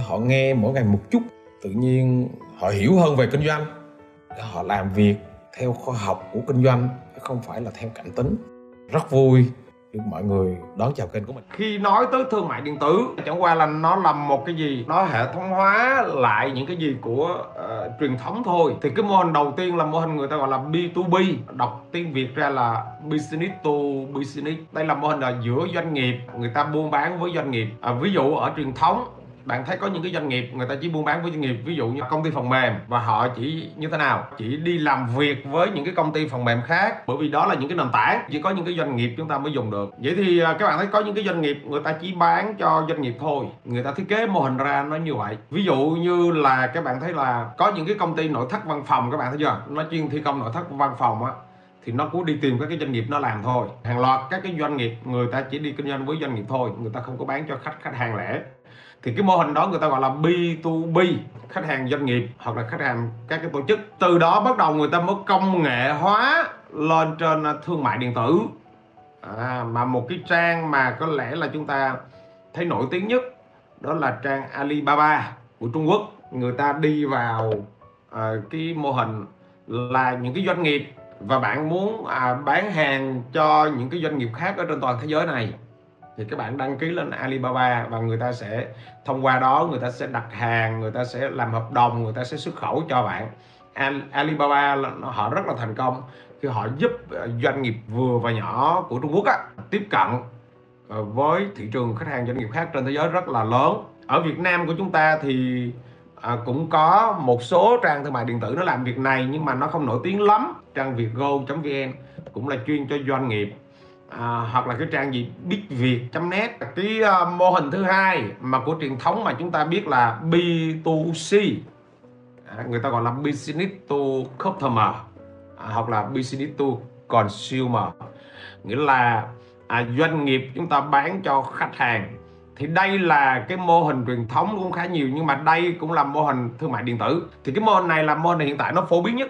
họ nghe mỗi ngày một chút. Tự nhiên họ hiểu hơn về kinh doanh. Họ làm việc theo khoa học của kinh doanh chứ không phải là theo cảm tính. Rất vui được mọi người đón chào kênh của mình. Khi nói tới thương mại điện tử chẳng qua là nó làm một cái gì? Nó hệ thống hóa lại những cái gì của uh, truyền thống thôi. Thì cái mô hình đầu tiên là mô hình người ta gọi là B2B đọc tiếng Việt ra là business to business. Đây là mô hình là giữa doanh nghiệp người ta buôn bán với doanh nghiệp. À, ví dụ ở truyền thống bạn thấy có những cái doanh nghiệp, người ta chỉ buôn bán với doanh nghiệp, ví dụ như công ty phần mềm, và họ chỉ như thế nào? Chỉ đi làm việc với những cái công ty phần mềm khác, bởi vì đó là những cái nền tảng. Chỉ có những cái doanh nghiệp chúng ta mới dùng được. Vậy thì à, các bạn thấy có những cái doanh nghiệp người ta chỉ bán cho doanh nghiệp thôi. Người ta thiết kế mô hình ra nó như vậy. Ví dụ như là các bạn thấy là có những cái công ty nội thất văn phòng, các bạn thấy chưa? Nó chuyên thi công nội thất văn phòng á, thì nó cũng đi tìm các cái doanh nghiệp nó làm thôi. Hàng loạt các cái doanh nghiệp, người ta chỉ đi kinh doanh với doanh nghiệp thôi. Người ta không có bán cho khách khách hàng lẻ thì cái mô hình đó người ta gọi là B2B khách hàng doanh nghiệp hoặc là khách hàng các cái tổ chức. Từ đó bắt đầu người ta mới công nghệ hóa lên trên à, thương mại điện tử. À, mà một cái trang mà có lẽ là chúng ta thấy nổi tiếng nhất đó là trang Alibaba của Trung Quốc. Người ta đi vào à, cái mô hình là những cái doanh nghiệp và bạn muốn à, bán hàng cho những cái doanh nghiệp khác ở trên toàn thế giới này thì các bạn đăng ký lên Alibaba và người ta sẽ thông qua đó người ta sẽ đặt hàng người ta sẽ làm hợp đồng người ta sẽ xuất khẩu cho bạn. Alibaba họ rất là thành công khi họ giúp ờ, doanh nghiệp vừa và nhỏ của Trung Quốc á, tiếp cận ờ, với thị trường khách hàng doanh nghiệp khác trên thế giới rất là lớn. Ở Việt Nam của chúng ta thì à, cũng có một số trang thương mại điện tử nó làm việc này nhưng mà nó không nổi tiếng lắm. Trang vietgo.vn cũng là chuyên cho doanh nghiệp à, hoặc là cái trang gì bitviet.net cái uh, mô hình thứ hai mà của truyền thống mà chúng ta biết là B2C à, người ta gọi là business to customer. À, hoặc là business to consumer. Nghĩa là à, doanh nghiệp chúng ta bán cho khách hàng. Thì đây là cái mô hình truyền thống cũng khá nhiều nhưng mà đây cũng là mô hình thương mại điện tử. Thì cái mô hình này là mô hình hiện tại nó phổ biến nhất.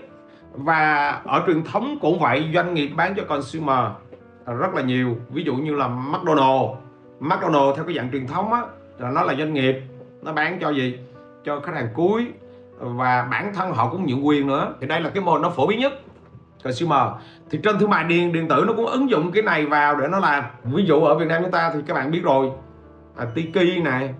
Và ở truyền thống cũng vậy doanh nghiệp bán cho consumer rất là nhiều. Ví dụ như là McDonald. McDonald theo cái dạng truyền thống á là nó là doanh nghiệp nó bán cho gì? Cho khách hàng cuối. Và bản thân họ cũng nhượng quyền nữa. Thì đây là cái mô hình nó phổ biến nhất. Consumer. Thì trên thương mại điện điện tử nó cũng ứng dụng cái này vào để nó làm. Ví dụ ở Việt Nam chúng ta thì các bạn biết rồi. À, Tiki này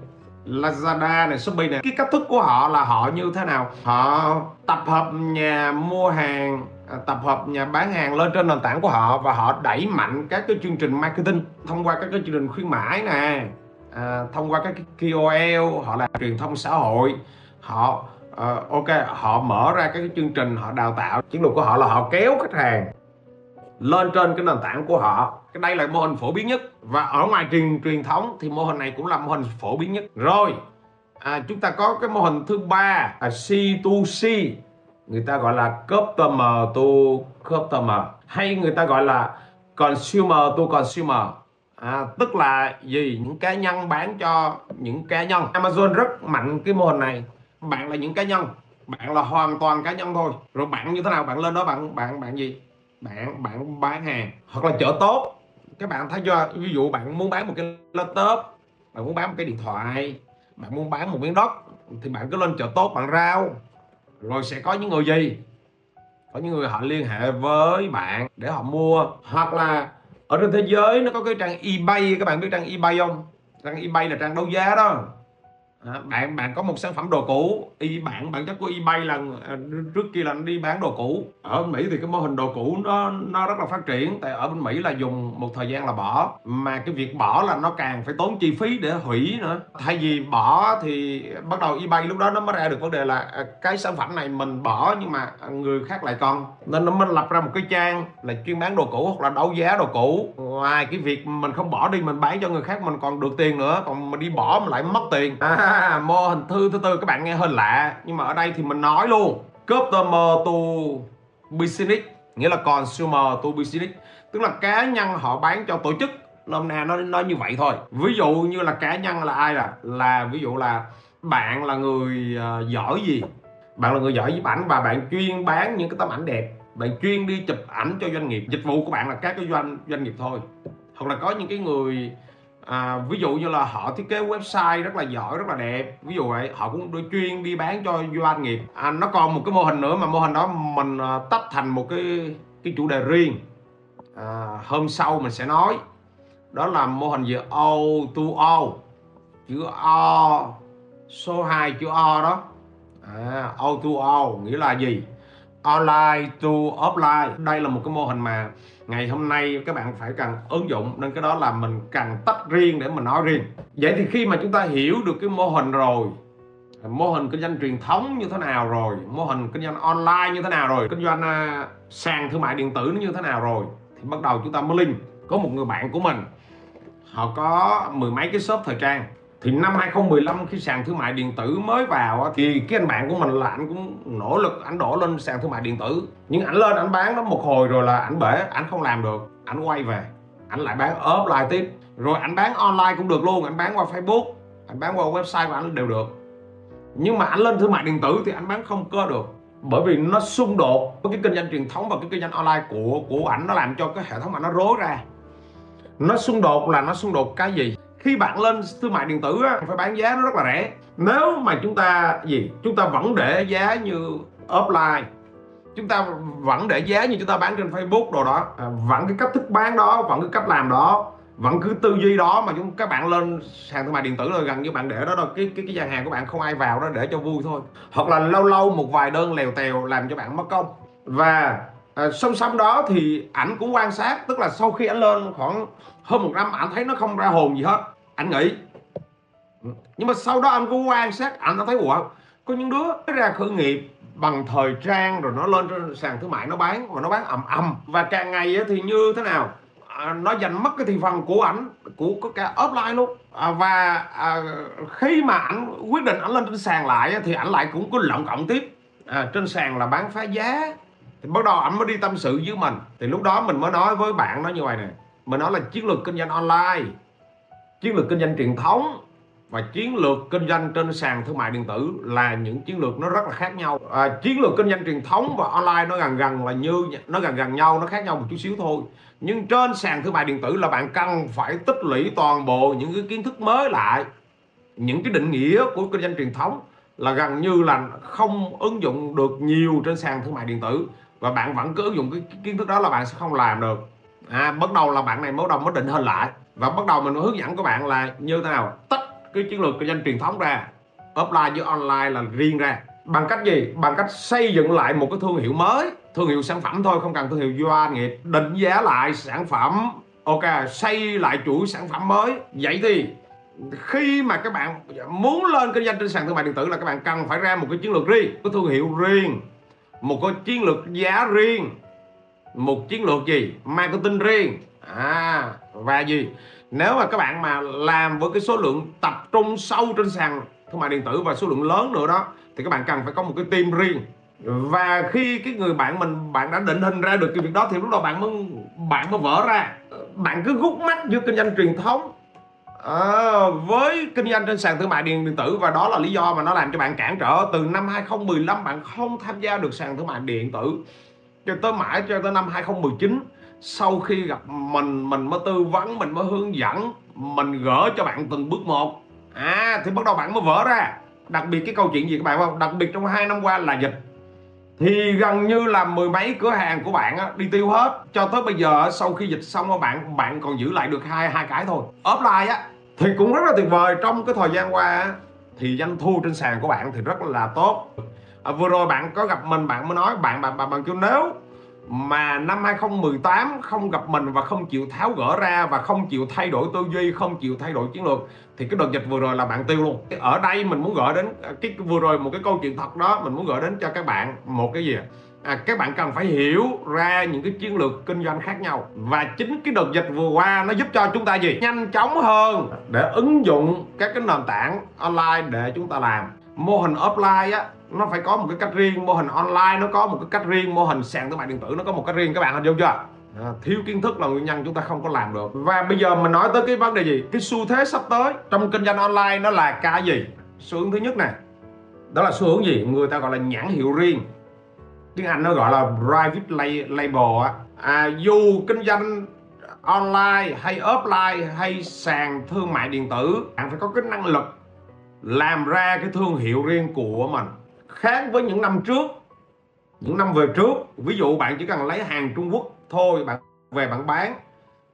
Lazada này Shopee này. Cái cách thức của họ là họ như thế nào? Họ tập hợp nhà mua hàng tập hợp nhà bán hàng lên trên nền tảng của họ và họ đẩy mạnh các cái chương trình marketing thông qua các cái chương trình khuyến mãi nè. À, thông qua các cái KOL họ làm truyền thông xã hội. Họ uh, ok họ mở ra các cái chương trình họ đào tạo. Chiến lược của họ là họ kéo khách hàng lên trên cái nền tảng của họ. Cái đây là mô hình phổ biến nhất. Và ở ngoài truyền truyền thống thì mô hình này cũng là mô hình phổ biến nhất. Rồi à, chúng ta có cái mô hình thứ ba là C2C người ta gọi là customer to customer hay người ta gọi là consumer to consumer. À, tức là gì? Những cá nhân bán cho những cá nhân. Amazon rất mạnh cái mô hình này. Bạn là những cá nhân. Bạn là hoàn toàn cá nhân thôi. Rồi bạn như thế nào? Bạn lên đó bạn bạn bạn gì? Bạn bạn bán hàng. Hoặc là chợ tốt. Các bạn thấy chưa? Ví dụ bạn muốn bán một cái laptop bạn muốn bán một cái điện thoại bạn muốn bán một miếng đất thì bạn cứ lên chợ tốt bạn rao rồi sẽ có những người gì? Có những người họ liên hệ với bạn để họ mua. Hoặc là ở trên thế giới nó có cái trang ebay, các bạn biết trang ebay không? Trang ebay là trang đấu giá đó à, bạn bạn có một sản phẩm đồ cũ. Y bạn bản chất của ebay là à, trước kia là đi bán đồ cũ. Ở mỹ thì cái mô hình đồ cũ nó nó rất là phát triển. Tại ở bên mỹ là dùng một thời gian là bỏ. Mà cái việc bỏ là nó càng phải tốn chi phí để hủy nữa. Thay vì bỏ thì bắt đầu ebay lúc đó nó mới ra được vấn đề là à, cái sản phẩm này mình bỏ nhưng mà người khác lại còn. Nên nó mới lập ra một cái trang là chuyên bán đồ cũ hoặc là đấu giá đồ cũ. Ngoài cái việc mình không bỏ đi mình bán cho người khác mình còn được tiền nữa. Còn mình đi bỏ mình lại mất tiền. À, À, mô hình thư thứ tư các bạn nghe hơi lạ. Nhưng mà ở đây thì mình nói luôn customer to business nghĩa là consumer to business. Tức là cá nhân họ bán cho tổ chức. Nôm na nó nói như vậy thôi. Ví dụ như là cá nhân là ai là là ví dụ là bạn là người uh, giỏi gì? Bạn là người giỏi nhiếp ảnh và bạn chuyên bán những cái tấm ảnh đẹp. Bạn chuyên đi chụp ảnh cho doanh nghiệp. Dịch vụ của bạn là các cái doanh doanh nghiệp thôi. Hoặc là có những cái người à, ví dụ như là họ thiết kế website rất là giỏi rất là đẹp. Ví dụ vậy họ cũng đối chuyên đi bán cho doanh nghiệp. À, nó còn một cái mô hình nữa mà mô hình đó mình à, tách thành một cái cái chủ đề riêng. À, hôm sau mình sẽ nói. Đó là mô hình về O to O chữ O số 2 chữ O đó. À, O to O nghĩa là gì? Online to offline. Đây là một cái mô hình mà ngày hôm nay các bạn phải cần ứng dụng, nên cái đó là mình cần tách riêng để mình nói riêng. Vậy thì khi mà chúng ta hiểu được cái mô hình rồi, mô hình kinh doanh truyền thống như thế nào rồi, mô hình kinh doanh online như thế nào rồi, kinh doanh à, sàn thương mại điện tử nó như thế nào rồi, thì bắt đầu chúng ta mới link. Có một người bạn của mình, họ có mười mấy cái shop thời trang thì năm 2015 khi sàn thương mại điện tử mới vào thì cái anh bạn của mình là anh cũng nỗ lực anh đổ lên sàn thương mại điện tử. Nhưng ảnh lên, ảnh bán nó một hồi rồi là ảnh bể, ảnh không làm được. Ảnh quay về, ảnh lại bán offline tiếp. Rồi ảnh bán online cũng được luôn, ảnh bán qua Facebook, ảnh bán qua website của ảnh đều được. Nhưng mà ảnh lên thương mại điện tử thì ảnh bán không cơ được. Bởi vì nó xung đột với cái kinh doanh truyền thống và cái kinh doanh online của của ảnh, nó làm cho cái hệ thống mà nó rối ra. Nó xung đột là nó xung đột cái gì? Khi bạn lên thương mại điện tử á, phải bán giá nó rất là rẻ. Nếu mà chúng ta gì chúng ta vẫn để giá như offline chúng ta vẫn để giá như chúng ta bán trên Facebook đồ đó à, vẫn cái cách thức bán đó vẫn cái cách làm đó vẫn cứ tư duy đó mà chúng các bạn lên sàn thương mại điện tử là gần như bạn để đó rồi cái cái cái gian hàng của bạn không ai vào đó để cho vui thôi. Hoặc là lâu lâu một vài đơn lèo tèo làm cho bạn mất công. Và à, song song đó thì ảnh cũng quan sát tức là sau khi ảnh lên khoảng hơn một năm ảnh thấy nó không ra hồn gì hết. Anh nghĩ. Nhưng mà sau đó anh cũng quan sát ảnh thấy ủa có những đứa ra khởi nghiệp bằng thời trang rồi nó lên trên sàn thương mại nó bán mà nó bán ầm ầm. Và càng ngày thì như thế nào? À, nó giành mất cái thị phần của ảnh của có cả offline luôn. À, và à, khi mà ảnh quyết định ảnh lên trên sàn lại thì ảnh lại cũng có lộng cộng tiếp. À, trên sàn là bán phá giá thì bắt đầu ảnh mới đi tâm sự với mình. Thì lúc đó mình mới nói với bạn nó như vậy nè. Mình nói là chiến lược kinh doanh online chiến lược kinh doanh truyền thống và chiến lược kinh doanh trên sàn thương mại điện tử là những chiến lược nó rất là khác nhau. À, chiến lược kinh doanh truyền thống và online nó gần gần là như nó gần gần nhau nó khác nhau một chút xíu thôi. Nhưng trên sàn thương mại điện tử là bạn cần phải tích lũy toàn bộ những cái kiến thức mới lại. Những cái định nghĩa của kinh doanh truyền thống là gần như là không ứng dụng được nhiều trên sàn thương mại điện tử và bạn vẫn cứ ứng dụng cái kiến thức đó là bạn sẽ không làm được. À, bắt đầu là bạn này mới đầu mới định hình lại. Và bắt đầu mình hướng dẫn các bạn là như thế nào? Tách cái chiến lược kinh doanh truyền thống ra. Offline với online là riêng ra. Bằng cách gì? Bằng cách xây dựng lại một cái thương hiệu mới. Thương hiệu sản phẩm thôi không cần thương hiệu doanh nghiệp. Định giá lại sản phẩm. Ok xây lại chuỗi sản phẩm mới. Vậy thì khi mà các bạn muốn lên kinh doanh trên sàn thương mại điện tử là các bạn cần phải ra một cái chiến lược riêng có thương hiệu riêng một cái chiến lược giá riêng. Một chiến lược gì? Marketing riêng. À và gì? Nếu mà các bạn mà làm với cái số lượng tập trung sâu trên sàn thương mại điện tử và số lượng lớn nữa đó, thì các bạn cần phải có một cái team riêng. Và khi cái người bạn mình, bạn đã định hình ra được cái việc đó, thì lúc đó bạn mới bạn mới vỡ ra. Bạn cứ gút mắt giữa kinh doanh truyền thống à, với kinh doanh trên sàn thương mại điện tử và đó là lý do mà nó làm cho bạn cản trở từ năm 2015 bạn không tham gia được sàn thương mại điện tử cho tới mãi cho tới năm 2019 sau khi gặp mình mình mới tư vấn mình mới hướng dẫn mình gỡ cho bạn từng bước một. À thì bắt đầu bạn mới vỡ ra. Đặc biệt cái câu chuyện gì các bạn không? Đặc biệt trong hai năm qua là dịch. Thì gần như là mười mấy cửa hàng của bạn á, đi tiêu hết. Cho tới bây giờ sau khi dịch xong bạn bạn còn giữ lại được hai hai cái thôi. Offline á thì cũng rất là tuyệt vời. Trong cái thời gian qua thì doanh thu trên sàn của bạn thì rất là tốt. À, vừa rồi bạn có gặp mình bạn mới nói bạn bạn bạn, bạn kêu nếu mà năm 2018 không gặp mình và không chịu tháo gỡ ra và không chịu thay đổi tư duy không chịu thay đổi chiến lược thì cái đợt dịch vừa rồi là bạn tiêu luôn. Ở đây mình muốn gửi đến à, cái vừa rồi một cái câu chuyện thật đó mình muốn gửi đến cho các bạn một cái gì à, các bạn cần phải hiểu ra những cái chiến lược kinh doanh khác nhau. Và chính cái đợt dịch vừa qua nó giúp cho chúng ta gì? Nhanh chóng hơn để ứng dụng các cái nền tảng online để chúng ta làm. Mô hình offline á nó phải có một cái cách riêng. Mô hình online nó có một cái cách riêng. Mô hình sàn thương mại điện tử nó có một cách riêng. Các bạn hình dung chưa? À, thiếu kiến thức là nguyên nhân chúng ta không có làm được. Và bây giờ mình nói tới cái vấn đề gì? Cái xu thế sắp tới trong kinh doanh online nó là cái gì? Xu hướng thứ nhất này đó là xu hướng gì? Người ta gọi là nhãn hiệu riêng tiếng Anh nó gọi là private label á. À, dù kinh doanh online hay offline hay sàn thương mại điện tử bạn phải có cái năng lực làm ra cái thương hiệu riêng của mình. Khác với những năm trước những năm về trước ví dụ bạn chỉ cần lấy hàng Trung Quốc thôi bạn về bạn bán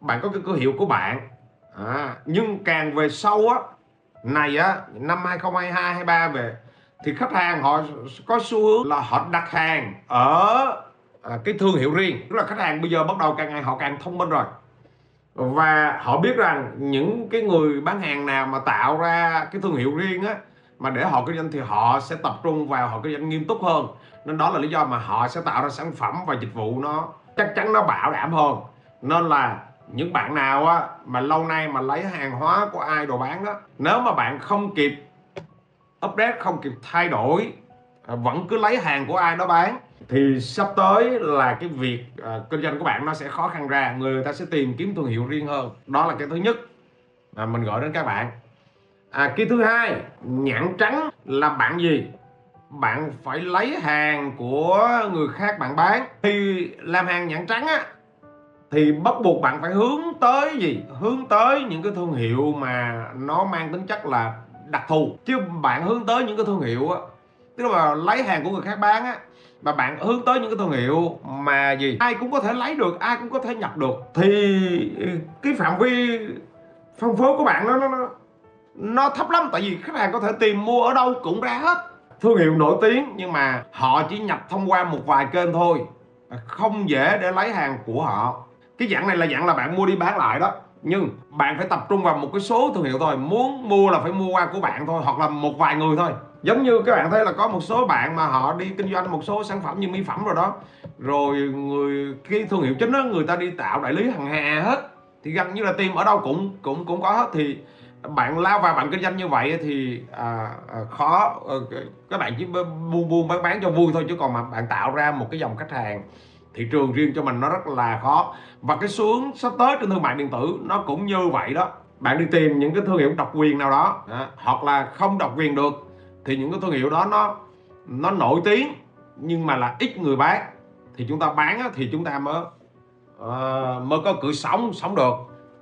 bạn có cái cửa hiệu của bạn. À, nhưng càng về sau á này á năm 2022 23 về thì khách hàng họ có xu hướng là họ đặt hàng ở à, cái thương hiệu riêng. Tức là khách hàng bây giờ bắt đầu càng ngày họ càng thông minh rồi. Và họ biết rằng những cái người bán hàng nào mà tạo ra cái thương hiệu riêng á, mà để họ kinh doanh thì họ sẽ tập trung vào họ kinh doanh nghiêm túc hơn. Nên đó là lý do mà họ sẽ tạo ra sản phẩm và dịch vụ nó chắc chắn nó bảo đảm hơn. Nên là những bạn nào á, mà lâu nay mà lấy hàng hóa của ai đồ bán đó nếu mà bạn không kịp update không kịp thay đổi à, vẫn cứ lấy hàng của ai đó bán. Thì sắp tới là cái việc uh, kinh doanh của bạn nó sẽ khó khăn ra người ta sẽ tìm kiếm thương hiệu riêng hơn. Đó là cái thứ nhất mà mình gọi đến các bạn. À, cái thứ hai nhãn trắng là bạn gì? Bạn phải lấy hàng của người khác bạn bán. Thì làm hàng nhãn trắng á thì bắt buộc bạn phải hướng tới gì? Hướng tới những cái thương hiệu mà nó mang tính chất là đặc thù. Chứ bạn hướng tới những cái thương hiệu á, tức là lấy hàng của người khác bán á, mà bạn hướng tới những cái thương hiệu mà gì? Ai cũng có thể lấy được, ai cũng có thể nhập được. Thì cái phạm vi phân phối của bạn nó nó nó thấp lắm, tại vì khách hàng có thể tìm mua ở đâu cũng ra hết. Thương hiệu nổi tiếng nhưng mà họ chỉ nhập thông qua một vài kênh thôi, không dễ để lấy hàng của họ. Cái dạng này là dạng là bạn mua đi bán lại đó nhưng bạn phải tập trung vào một cái số thương hiệu thôi. Muốn mua là phải mua qua của bạn thôi hoặc là một vài người thôi. Giống như các bạn thấy là có một số bạn mà họ đi kinh doanh một số sản phẩm như mỹ phẩm rồi đó. Rồi người cái thương hiệu chính đó người ta đi tạo đại lý hàng hà hết. Thì gần như là tìm ở đâu cũng cũng cũng có hết. Thì bạn lao vào bạn kinh doanh như vậy thì à, à, khó à, các bạn chỉ buôn buôn bán bán cho vui thôi. Chứ còn mà bạn tạo ra một cái dòng khách hàng thị trường riêng cho mình nó rất là khó. Và cái xuống sắp tới trên thương mại điện tử nó cũng như vậy đó. Bạn đi tìm những cái thương hiệu độc quyền nào đó à, hoặc là không độc quyền được thì những cái thương hiệu đó nó nó nổi tiếng nhưng mà là ít người bán. Thì chúng ta bán thì chúng ta mới uh, mới có cửa sống sống được.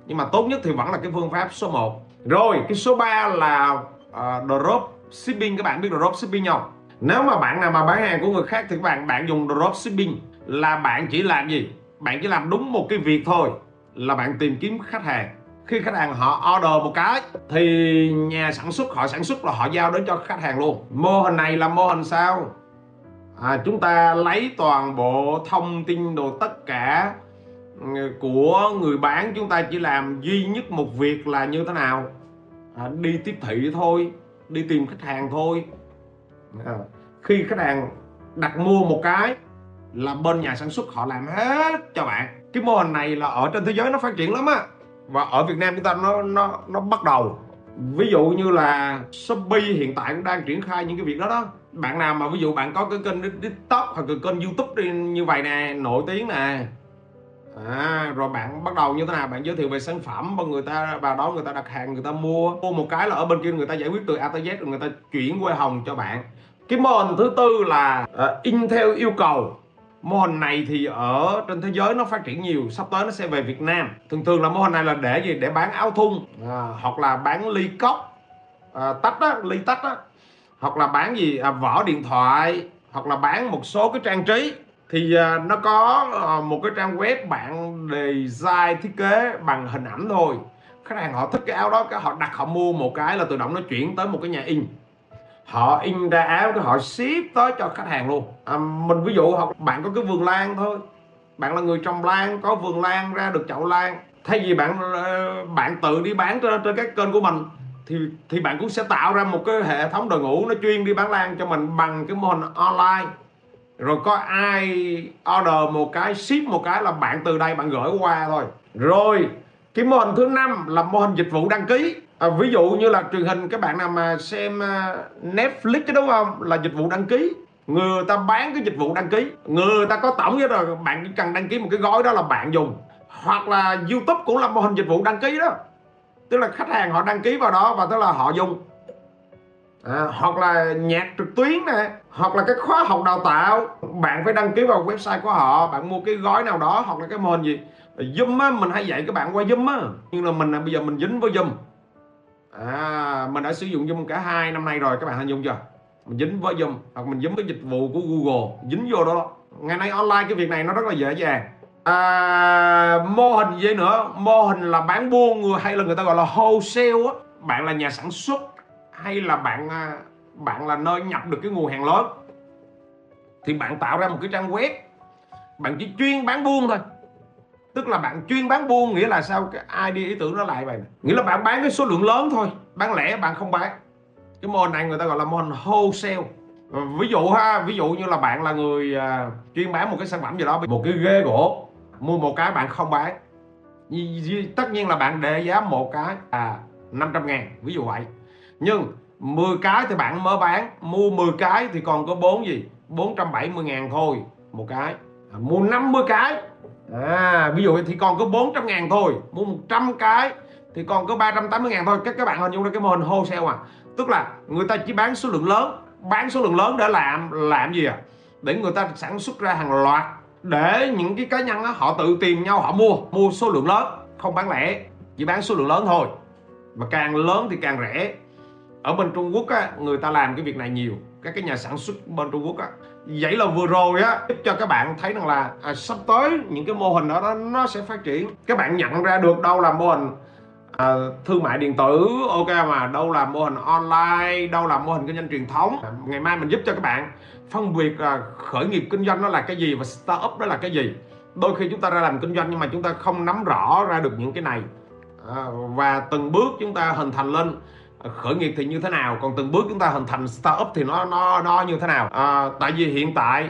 Nhưng mà tốt nhất thì vẫn là cái phương pháp số 1 rồi cái số 3 là uh, drop shipping. Các bạn biết drop shipping không? Nếu mà bạn nào mà bán hàng của người khác thì các bạn bạn dùng drop shipping là bạn chỉ làm gì? Bạn chỉ làm đúng một cái việc thôi. Là bạn tìm kiếm khách hàng. Khi khách hàng họ order một cái thì nhà sản xuất họ sản xuất là họ giao đến cho khách hàng luôn. Mô hình này là mô hình sao? À, chúng ta lấy toàn bộ thông tin đồ tất cả ừ, của người bán. Chúng ta chỉ làm duy nhất một việc là như thế nào? À, đi tiếp thị thôi đi tìm khách hàng thôi. À, khi khách hàng đặt mua một cái là bên nhà sản xuất họ làm hết cho bạn. Cái mô hình này là ở trên thế giới nó phát triển lắm á. Và ở Việt Nam chúng ta nó nó nó bắt đầu. Ví dụ như là Shopee hiện tại cũng đang triển khai những cái việc đó đó. Bạn nào mà ví dụ bạn có cái kênh TikTok hoặc là kênh YouTube đi như vậy nè nổi tiếng nè. À, rồi bạn bắt đầu như thế nào? Bạn giới thiệu về sản phẩm và người ta vào đó người ta đặt hàng người ta mua. Mua một cái là ở bên kia người ta giải quyết từ A tới Z rồi người ta chuyển qua hồng cho bạn. Cái mô hình thứ tư là uh, in theo yêu cầu mô hình này thì ở trên thế giới nó phát triển nhiều sắp tới nó sẽ về Việt Nam. Thường thường là mô hình này là để gì? Để bán áo thun à, hoặc là bán ly cốc à, tách á ly tách á. Hoặc là bán gì? À, vỏ điện thoại hoặc là bán một số cái trang trí. Thì à, nó có à, một cái trang web bạn design thiết kế bằng hình ảnh thôi. Khách hàng họ thích cái áo đó cái họ đặt họ mua một cái là tự động nó chuyển tới một cái nhà in họ in ra áo cái họ ship tới cho khách hàng luôn. À, mình ví dụ học bạn có cái vườn lan thôi. Bạn là người trồng lan có vườn lan ra được chậu lan. Thay vì bạn ờ, bạn tự đi bán trên, trên các kênh của mình thì thì bạn cũng sẽ tạo ra một cái hệ thống đội ngũ nó chuyên đi bán lan cho mình bằng cái mô hình online. Rồi có ai order một cái ship một cái là bạn từ đây bạn gửi qua thôi. Rồi cái mô hình thứ năm là mô hình dịch vụ đăng ký à, ví dụ như là truyền hình các bạn nào mà xem à, Netflix Netflix đúng không? Là dịch vụ đăng ký. Người ta bán cái dịch vụ đăng ký. Người ta có tổng với rồi bạn chỉ cần đăng ký một cái gói đó là bạn dùng. Hoặc là YouTube cũng là mô hình dịch vụ đăng ký đó. Tức là khách hàng họ đăng ký vào đó và tức là họ dùng. À, hoặc là nhạc trực tuyến nè hoặc là cái khóa học đào tạo. Bạn phải đăng ký vào website của họ bạn mua cái gói nào đó hoặc là cái mô hình gì. Zoom á mình hay dạy các bạn qua Zoom á. Nhưng là mình bây giờ mình dính với Zoom à mình đã sử dụng Zoom cả hai năm nay rồi các bạn hình dung chưa? Mình dính với Zoom hoặc mình dính với dịch vụ của Google dính vô đó. Ngày nay online cái việc này nó rất là dễ dàng. À, mô hình gì nữa? Mô hình là bán buôn người hay là người ta gọi là wholesale á. Bạn là nhà sản xuất hay là bạn à, bạn là nơi nhập được cái nguồn hàng lớn? Thì bạn tạo ra một cái trang web bạn chỉ chuyên bán buôn thôi tức là bạn chuyên bán buôn nghĩa là sao? Cái ai đi ý tưởng nó lại vậy? Nghĩa là bạn bán cái số lượng lớn thôi. Bán lẻ bạn không bán. Cái mô này người ta gọi là mô wholesale. Ví dụ ha ví dụ như là bạn là người uh, chuyên bán một cái sản phẩm gì đó một cái ghế gỗ mua một cái bạn không bán. Tất nhiên là bạn để giá một cái à 500 ngàn ví dụ vậy. Nhưng 10 cái thì bạn mới bán mua 10 cái thì còn có 4 gì? 470 ngàn thôi một cái. À, mua 50 cái à, ví dụ thì còn có 400 ngàn thôi mua 100 cái thì còn có 380 ngàn thôi các các bạn hình dung ra cái mô hình wholesale à. Tức là người ta chỉ bán số lượng lớn bán số lượng lớn để làm làm gì à? Để người ta sản xuất ra hàng loạt để những cái cá nhân đó, họ tự tìm nhau họ mua mua số lượng lớn không bán lẻ chỉ bán số lượng lớn thôi. Mà càng lớn thì càng rẻ. Ở bên Trung Quốc á, người ta làm cái việc này nhiều các cái nhà sản xuất bên Trung Quốc á. Vậy là vừa rồi á giúp cho các bạn thấy rằng là à, sắp tới những cái mô hình đó, đó nó sẽ phát triển. Các bạn nhận ra được đâu là mô hình à, thương mại điện tử ok mà đâu là mô hình online đâu là mô hình kinh doanh truyền thống. À, ngày mai mình giúp cho các bạn phân biệt à, khởi nghiệp kinh doanh nó là cái gì và startup đó là cái gì. Đôi khi chúng ta ra làm kinh doanh nhưng mà chúng ta không nắm rõ ra được những cái này. À, và từng bước chúng ta hình thành lên khởi nghiệp thì như thế nào? Còn từng bước chúng ta hình thành startup thì nó nó nó như thế nào? À, tại vì hiện tại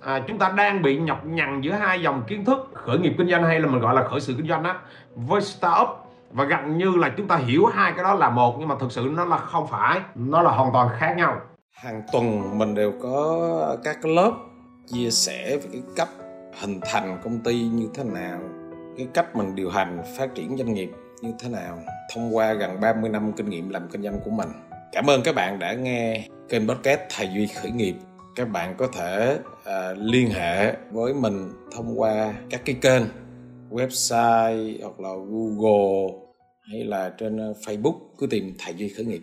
à, chúng ta đang bị nhọc nhằn giữa hai dòng kiến thức khởi nghiệp kinh doanh hay là mình gọi là khởi sự kinh doanh á với startup. Và gần như là chúng ta hiểu hai cái đó là một nhưng mà thực sự nó là không phải nó là hoàn toàn khác nhau. Hàng tuần mình đều có các lớp chia sẻ về cái cách hình thành công ty như thế nào cái cách mình điều hành phát triển doanh nghiệp như thế nào thông qua gần 30 năm kinh nghiệm làm kinh doanh của mình. Cảm ơn các bạn đã nghe kênh podcast Thầy Duy Khởi nghiệp. Các bạn có thể uh, liên hệ với mình thông qua các cái kênh website hoặc là Google hay là trên ờ, Facebook cứ tìm Thầy Duy Khởi nghiệp.